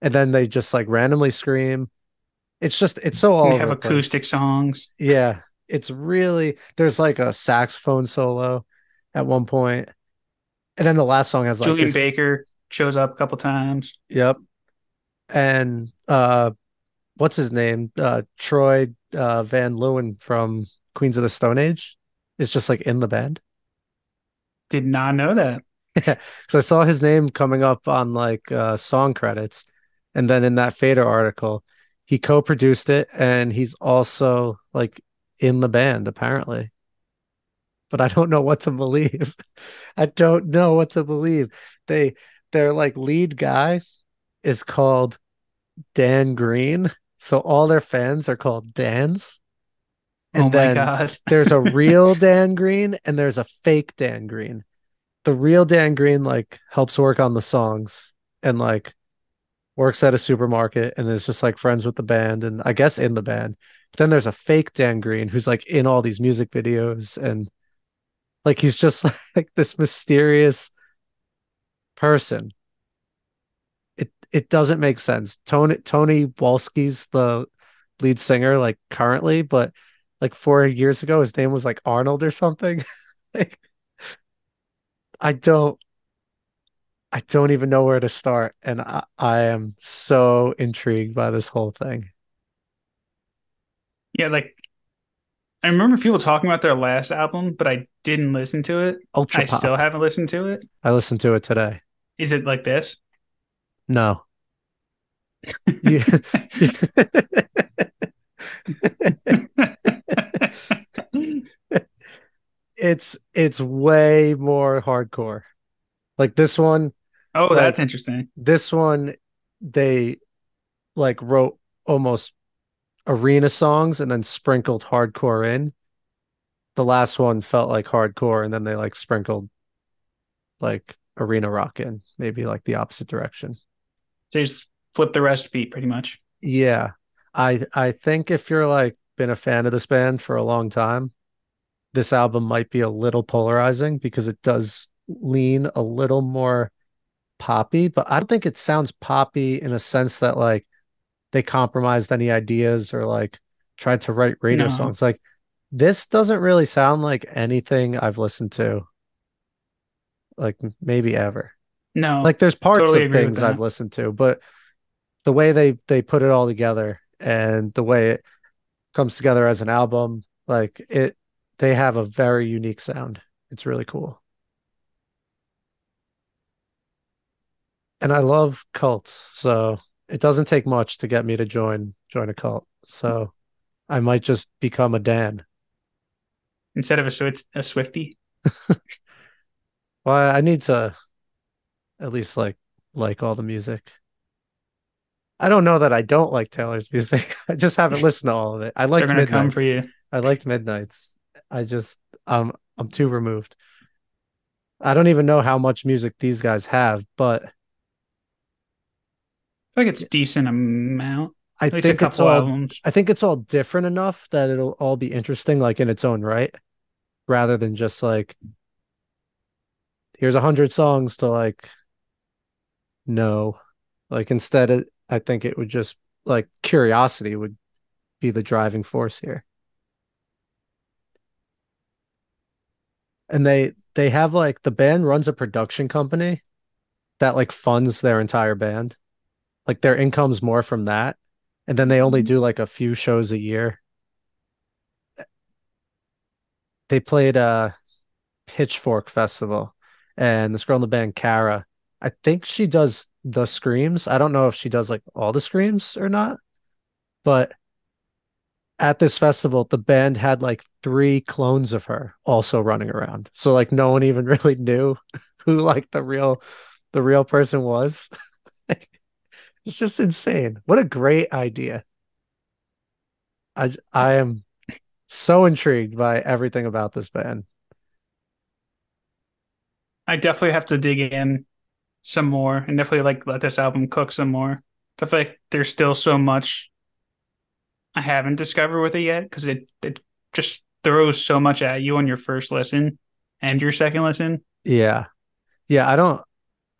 And then they just like randomly scream. It's just it's so all. They have acoustic songs. Yeah, it's really there's like a saxophone solo at one point, and then the last song has like Julien this, Baker shows up a couple times. Yep, and uh, what's his name? Uh, Troy uh, Van Leeuwen from Queens of the Stone Age is just like in the band. Did not know that. <laughs> Yeah, because I saw his name coming up on like uh, song credits, and then in that Fader article, he co-produced it, and he's also like in the band apparently. But I don't know what to believe. <laughs> I don't know what to believe. They their like lead guy is called Dan Greene, so all their fans are called Dans. And oh then God. there's a <laughs> real Dan Greene and there's a fake Dan Greene the real Dan Greene like helps work on the songs and like works at a supermarket and is just like friends with the band and I guess in the band. But then there's a fake Dan Greene who's like in all these music videos and like he's just <laughs> like this mysterious person. It it doesn't make sense. Tony Tony Wolski's the lead singer like currently, but like four years ago his name was like Arnold or something. <laughs> like I don't I don't even know where to start and I, I am so intrigued by this whole thing. Yeah, like I remember people talking about their last album, but I didn't listen to it. Ultra I Pop. still haven't listened to it. I listened to it today. Is it like this? No. <laughs> <laughs> <laughs> it's it's way more hardcore. Like this one, Oh, Like- that's interesting. This one, they like wrote almost arena songs and then sprinkled hardcore in. The last one felt like hardcore, and then they like sprinkled like arena rock in, maybe like the opposite direction. So you just flip the recipe pretty much. Yeah. I I think if you're like been a fan of this band for a long time, this album might be a little polarizing because it does lean a little more poppy, but I don't think it sounds poppy in a sense that like they compromised any ideas or like tried to write radio No. songs. Like this doesn't really sound like anything I've listened to like maybe ever. No, Like there's parts totally of things I've listened to, but the way they they put it all together and the way it comes together as an album, like it they have a very unique sound. It's really cool. And I love cults, so it doesn't take much to get me to join join a cult. So I might just become a Dan. instead of a Swift a Swifty. <laughs> Well, I need to at least like like all the music. I don't know that I don't like Taylor's music. <laughs> I just haven't listened to all of it. I liked gonna come for you. I liked Midnights. I just um I'm too removed. I don't even know how much music these guys have, but I think it's decent amount. I At think it's all albums. I think it's all different enough that it'll all be interesting like in its own right, rather than just like here's a hundred songs to like no. Like instead it, I think it would just like curiosity would be the driving force here. And they they have like the band runs a production company that like funds their entire band. Like their income's more from that. And then they only mm-hmm. do like a few shows a year. They played a Pitchfork Festival and this girl in the band, Kara, I think she does the screams. I don't know if she does like all the screams or not, but at this festival, the band had like three clones of her also running around. So like no one even <laughs> really knew who like the real the real person was. <laughs> It's just insane. What a great idea. I I am so intrigued by everything about this band. I definitely have to dig in some more and definitely like let this album cook some more. I feel like there's still so much I haven't discovered with it yet because it it just throws so much at you on your first listen and your second listen. Yeah. Yeah, I don't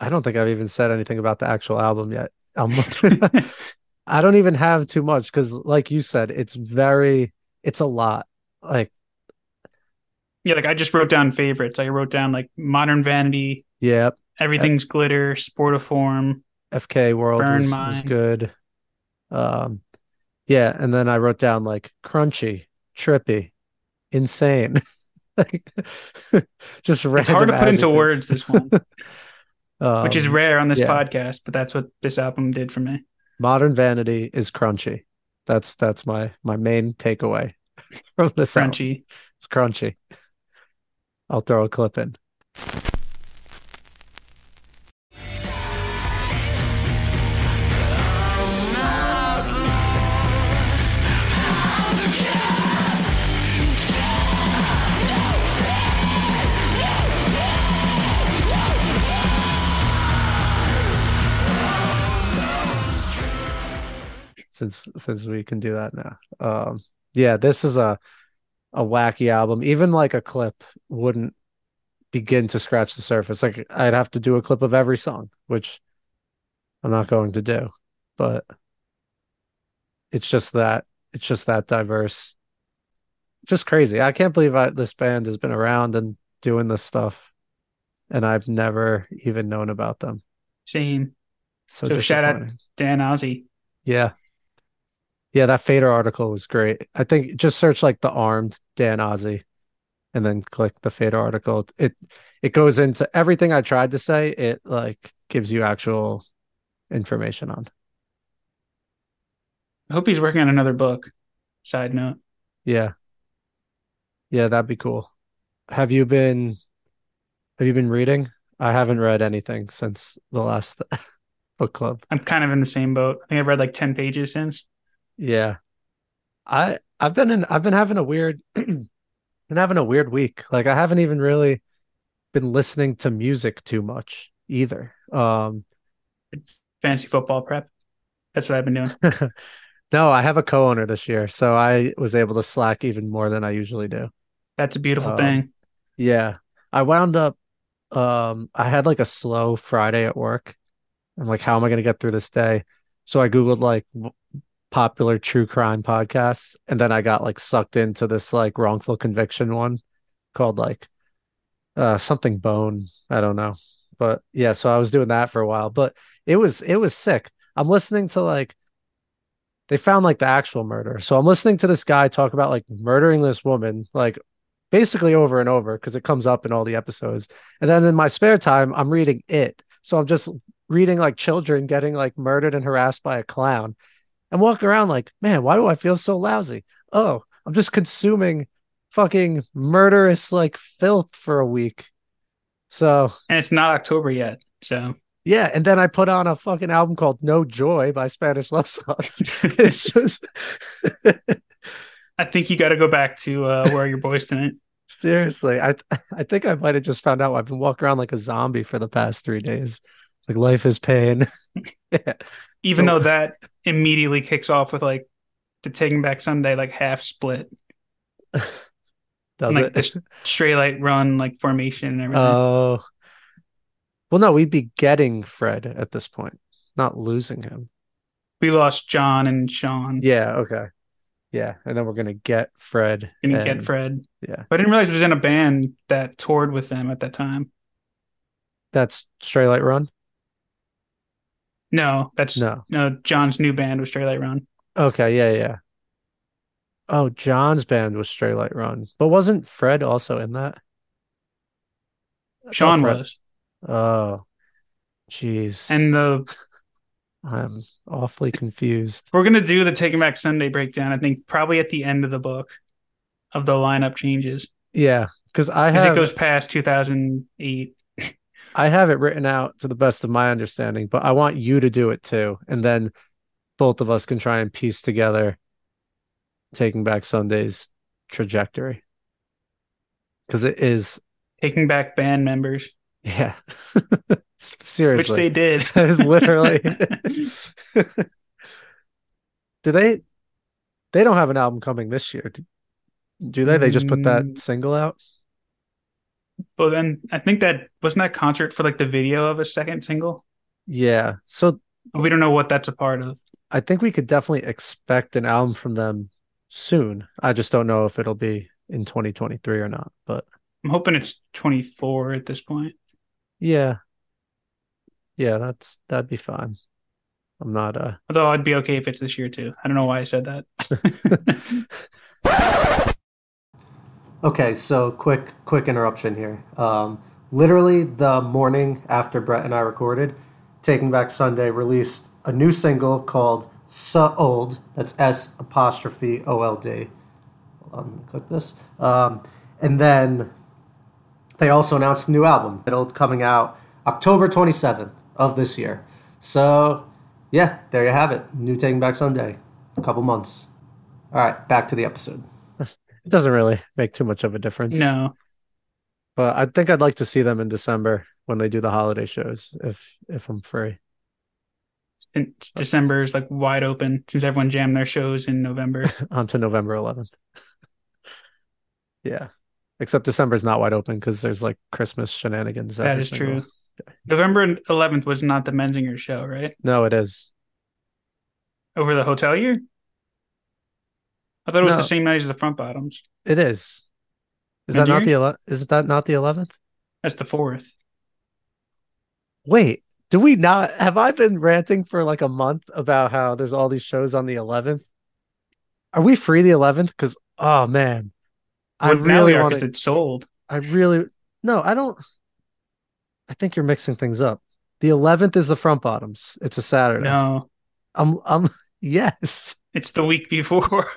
I don't think I've even said anything about the actual album yet. Um, <laughs> I don't even have too much because like you said, it's very it's a lot. Like, Yeah, like I just wrote down favorites. I wrote down like Modern Vanity, yeah, Everything's Glitter, Sport of Form. FK World Burn was, was good. Um yeah, and then I wrote down like crunchy, trippy, insane. <laughs> Like <laughs> just It's hard to put into words this one, <laughs> which is Um, rare on this yeah. podcast, but that's what this album did for me. Modern Vanity is crunchy. That's that's my my main takeaway from this album. Crunchy. It's crunchy. I'll throw a clip in. Since since we can do that now. Um yeah, this is a a wacky album. Even like a clip wouldn't begin to scratch the surface. Like I'd have to do a clip of every song, which I'm not going to do. But it's just that it's just that diverse. Just crazy. I can't believe I, this band has been around and doing this stuff, and I've never even known about them. Same. So, So shout out- Dan Ozzi. Yeah. Yeah, that Fader article was great. I think just search like the armed Dan Ozzi and then click the Fader article. It it goes into everything I tried to say, it like gives you actual information on. I hope he's working on another book. Side note. Yeah. Yeah, that'd be cool. Have you been have you been reading I haven't read anything since the last <laughs> book club. I'm kind of in the same boat. I think I've read like 10 pages since. Yeah. I I've been in I've been having a weird <clears throat> been having a weird week. Like I haven't even really been listening to music too much either. Um Fancy football prep. That's what I've been doing. <laughs> no, I have a co-owner this year, so I was able to slack even more than I usually do. That's a beautiful Um, thing. Yeah. I wound up um I had like a slow Friday at work. I'm like, how am I gonna get through this day? So I Googled like popular true crime podcasts, and then I got like sucked into this like wrongful conviction one called like uh something bone. I don't know. But yeah, so I was doing that for a while. But it was it was sick. I'm listening to like they found like the actual murder. So I'm listening to this guy talk about like murdering this woman, like basically over and over because it comes up in all the episodes. And then in my spare time, I'm reading it. So I'm just reading like children getting like murdered and harassed by a clown and walk around like, man, why do I feel so lousy? Oh, I'm just consuming fucking murderous like filth for a week. So And it's not October yet. So yeah, and then I put on a fucking album called No Joy by Spanish Love Songs. <laughs> it's just I think you got to go back to uh, Where Are Your Boys Tonight? <laughs> seriously, I I think I might have just found out I've been walking around like a zombie for the past three days. Like life is pain. <laughs> yeah. Even So- though that immediately kicks off with like the Taking Back Sunday, like half split, <laughs> Does like it? the Straylight Run, like formation and everything. Oh. well, no, we'd be getting Fred at this point, not losing him. we lost John and Sean. Yeah, okay. Yeah, and then we're gonna get Fred. Didn't and- get Fred. Yeah, But I didn't realize it was in a band that toured with them at that time. that's Straylight Run. No, that's No. no John's new band was Straylight Run. Okay, yeah, yeah. Oh, John's band was Straylight Run, but wasn't Fred also in that? Sean oh, Fred- was. Oh, jeez. And the <laughs> I'm awfully confused. we're gonna do the Taking Back Sunday breakdown, I think probably at the end of the book of the lineup changes. Yeah, because I have it goes past two thousand eight. I have it written out to the best of my understanding, but I want you to do it too, and then both of us can try and piece together Taking Back Sunday's trajectory because it is, Taking back band members. yeah, <laughs> Seriously. Which they did. <laughs> That is literally- <laughs> do they? They don't have an album coming this year, do, they? They just put that Mm. single out. Well then I think that wasn't that concert for like the video of a second single. Yeah, so We don't know what that's a part of. I think we could definitely expect an album from them soon. I just don't know if it'll be in 2023 or not. But I'm hoping it's 24 at this point. yeah. Yeah, that's that'd be fine. I'm not uh Although I'd be okay if it's this year too. I don't know why I said that. <laughs> <laughs> <laughs> Okay, so quick quick interruption here. Um literally the morning after Brett and I recorded, Taking Back Sunday released a new single called So Old. That's S apostrophe O L D. Hold on, click this. Um, and then they also announced a new album. It'll coming out October 27th of this year. So yeah, there you have it. New Taking Back Sunday. A couple months. All right, back to the episode. It doesn't really make too much of a difference. no. But I think I'd like to see them in December when they do the holiday shows if if I'm free. And December is like wide open since everyone jammed their shows in November. <laughs> On to November 11th. yeah. Except December's not wide open because there's like Christmas shenanigans. That is is true. November 11th was not the Menzinger show, right? No, it is. Over the Hotelier? I thought it was No. the same night as the front bottoms. It is. Is that not the ele- is that not the 11th? That's the fourth. Wait, do we not have I been ranting for like a month about how there's all these shows on the 11th? Are we free the 11th? Because oh man, I Well, now really want it's sold. I really no, I don't. I think you're mixing things up. The 11th is the front bottoms. It's a Saturday. No, I'm I'm <laughs> yes. It's the week before. <laughs>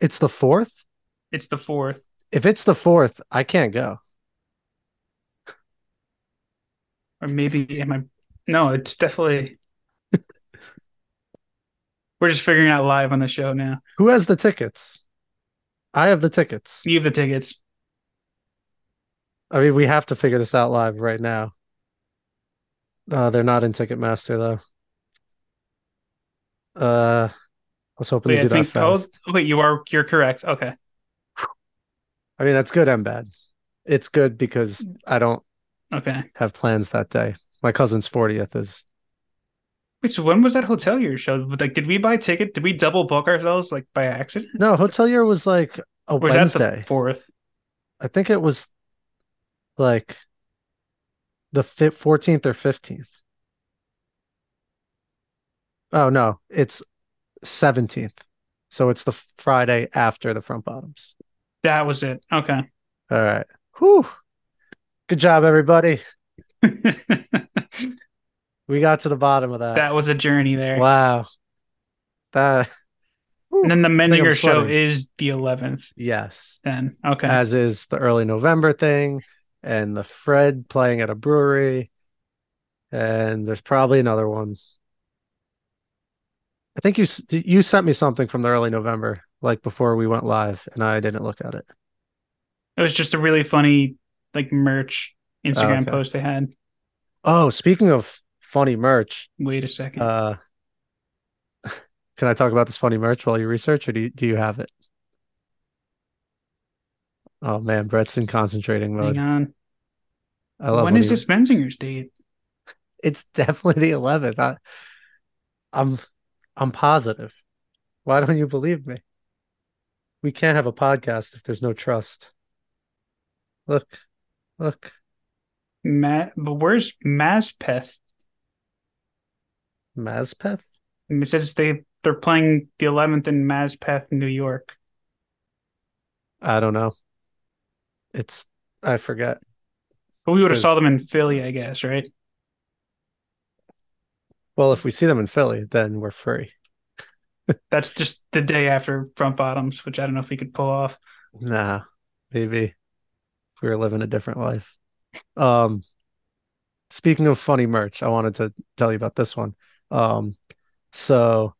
It's the 4th? it's the fourth. If it's the 4th, I can't go. Or maybe am I? No, it's definitely. <laughs> We're just figuring out live on the show now. Who has the tickets? I have the tickets. You have the tickets. I mean, we have to figure this out live right now. Uh, they're not in Ticketmaster though. Uh, I was hoping Wait, to I do that think. Oh, fast. <laughs> wait, you are. You're correct. Okay. I mean, that's good and bad. It's good because I don't Okay. have plans that day. My cousin's 40th is Wait, so when was that hotelier show? Like, did we buy a ticket? Did we double book ourselves like by accident? no, hotelier was like a was that Wednesday. the fourth? I think it was like the 14th or 15th. Oh no, it's 17th. So it's the Friday after the front bottoms. That was it. Okay. All right. Whew. Good job, everybody. <laughs> We got to the bottom of that. That was a journey there. Wow. That Whew. And then the Menzinger show is the eleventh. yes. Then okay. As is the early November thing and the Fred playing at a brewery. And there's probably another one. I think you you sent me something from the early November, like before we went live, and I didn't look at it. it was just a really funny like merch Instagram okay. post they had. Oh, speaking of funny merch, Wait a second. uh, <laughs> can I talk about this funny merch while you research, or do you, do you have it? Oh man, Brett's in concentrating mode. Hang on. I love when when is he- this Menzinger's date? <laughs> It's definitely the 11th. I'm I'm positive. Why don't you believe me? We can't have a podcast if there's no trust. Look, look, Matt, but where's Maspeth? Maspeth. It says they they're playing the eleventh in Maspeth, New York. I don't know. It's I forget. But we would have saw them in Philly, I guess, right? Well, if we see them in Philly, then we're free. That's just the day after front bottoms, which I don't know if we could pull off. Nah, maybe if we were living a different life. Um, speaking of funny merch, I wanted to tell you about this one. Um, so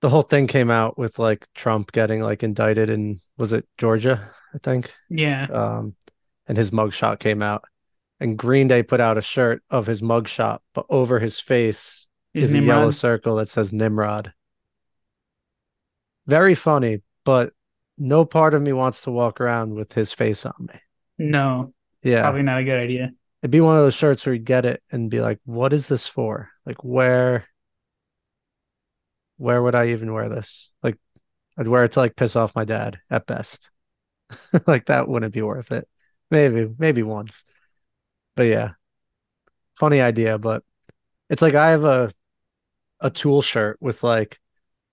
the whole thing came out with like Trump getting like indicted in was it Georgia, I think. Yeah. Um, and his mugshot came out, and Green Day put out a shirt of his mugshot, but over his face Is is a yellow circle that says Nimrod. Very funny, but no part of me wants to walk around with his face on me. No, Yeah. probably not a good idea. It'd be one of those shirts where you get it and be like, what is this for? Like where where would I even wear this? Like I'd wear it to like piss off my dad at best. <laughs> Like that wouldn't be worth it. Maybe, maybe once. But yeah. Funny idea, but it's like I have a a tool shirt with like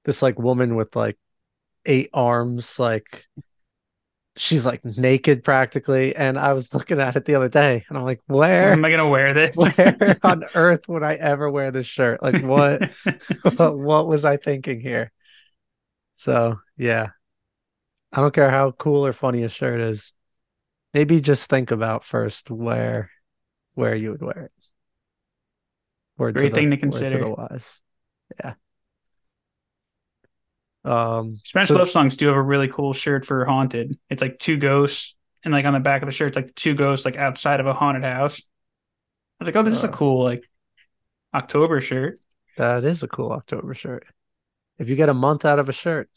this like woman with like eight arms, like she's like naked practically. And I was <laughs> looking at it the other day and I'm like, where Am I gonna wear this? <laughs> where <laughs> on earth would I ever wear this shirt? Like what what, what was I thinking here? So yeah. I don't care how cool or funny a shirt is. Maybe just think about first where where you would wear it. Word Great the- thing to word consider. the wise. Yeah. Um Spanish so- Love Songs do have a really cool shirt for Haunted. It's like two ghosts, and like on the back of the shirt, it's like two ghosts like outside of a haunted house. I was like, oh, this is a Uh. cool like October shirt. that is a cool October shirt. If you get a month out of a shirt,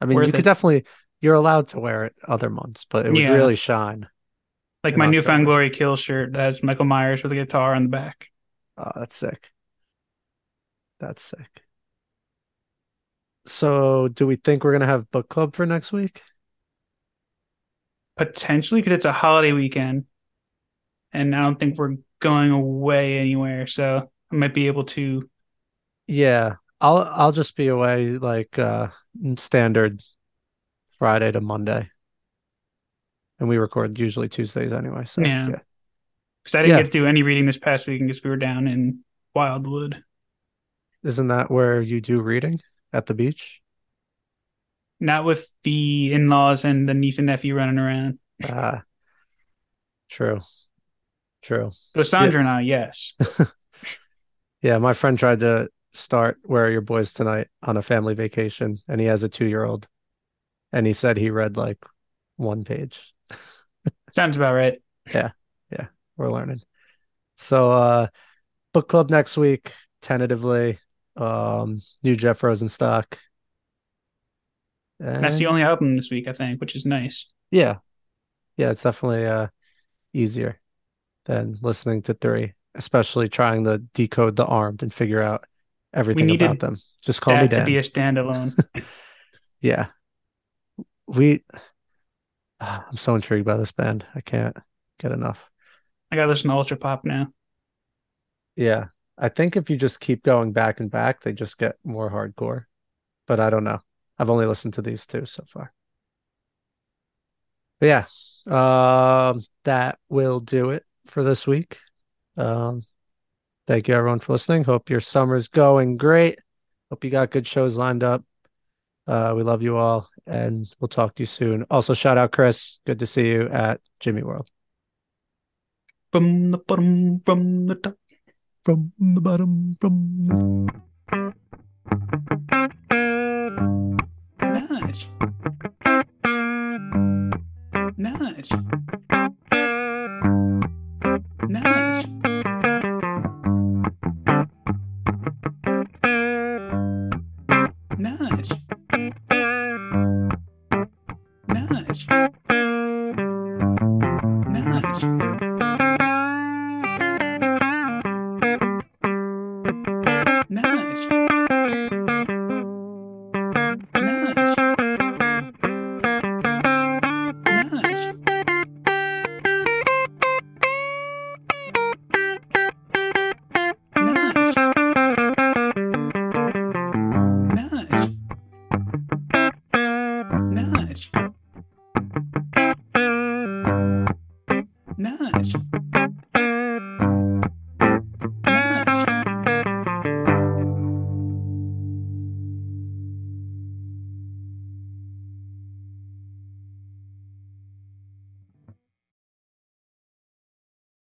I mean, Worth you could definitely you're allowed to wear it other months, but it would Yeah. really shine. Like my newfound glory kill shirt that has Michael Myers with a guitar on the back. Oh, that's sick. That's sick. So, do we think we're gonna have book club for next week? Potentially because it's a holiday weekend, and I don't think we're going away anywhere. So I might be able to. Yeah, I'll I'll just be away like uh standard Friday to Monday. And we record usually Tuesdays anyway, so Yeah. yeah. Because I didn't Yeah. get to do any reading this past week because we were down in Wildwood. Isn't that where you do reading at the beach? Not with the in laws and the niece and nephew running around. Ah, true. True. But Sandra and I, yes. <laughs> Yeah, my friend tried to start Where Are Your Boys Tonight on a family vacation, and he has a two year old. And he said he read like one page. Sounds about right. Yeah, yeah, we're learning. So uh book club next week, tentatively. Um new Jeff Rosenstock. That's the only album this week, I think, which is nice. yeah, yeah, it's definitely uh easier than listening to three, especially trying to decode the armed and figure out everything about them. Just call me That to be a standalone. <laughs> Yeah. We I'm so intrigued by this band. I can't get enough. I gotta listen to Ultra Pop now. Yeah. I think if you just keep going back and back, they just get more hardcore. But I don't know. I've only listened to these two so far. But yeah. Um that will do it for this week. Um thank you everyone for listening. Hope your summer's going great. Hope you got good shows lined up. Uh we love you all and we'll talk to you soon. Also shout out Chris. Good to see you at Jimmy World. From the bottom, from the top. From the bottom, from the Nice. Nice. Nice. Nice. podcast.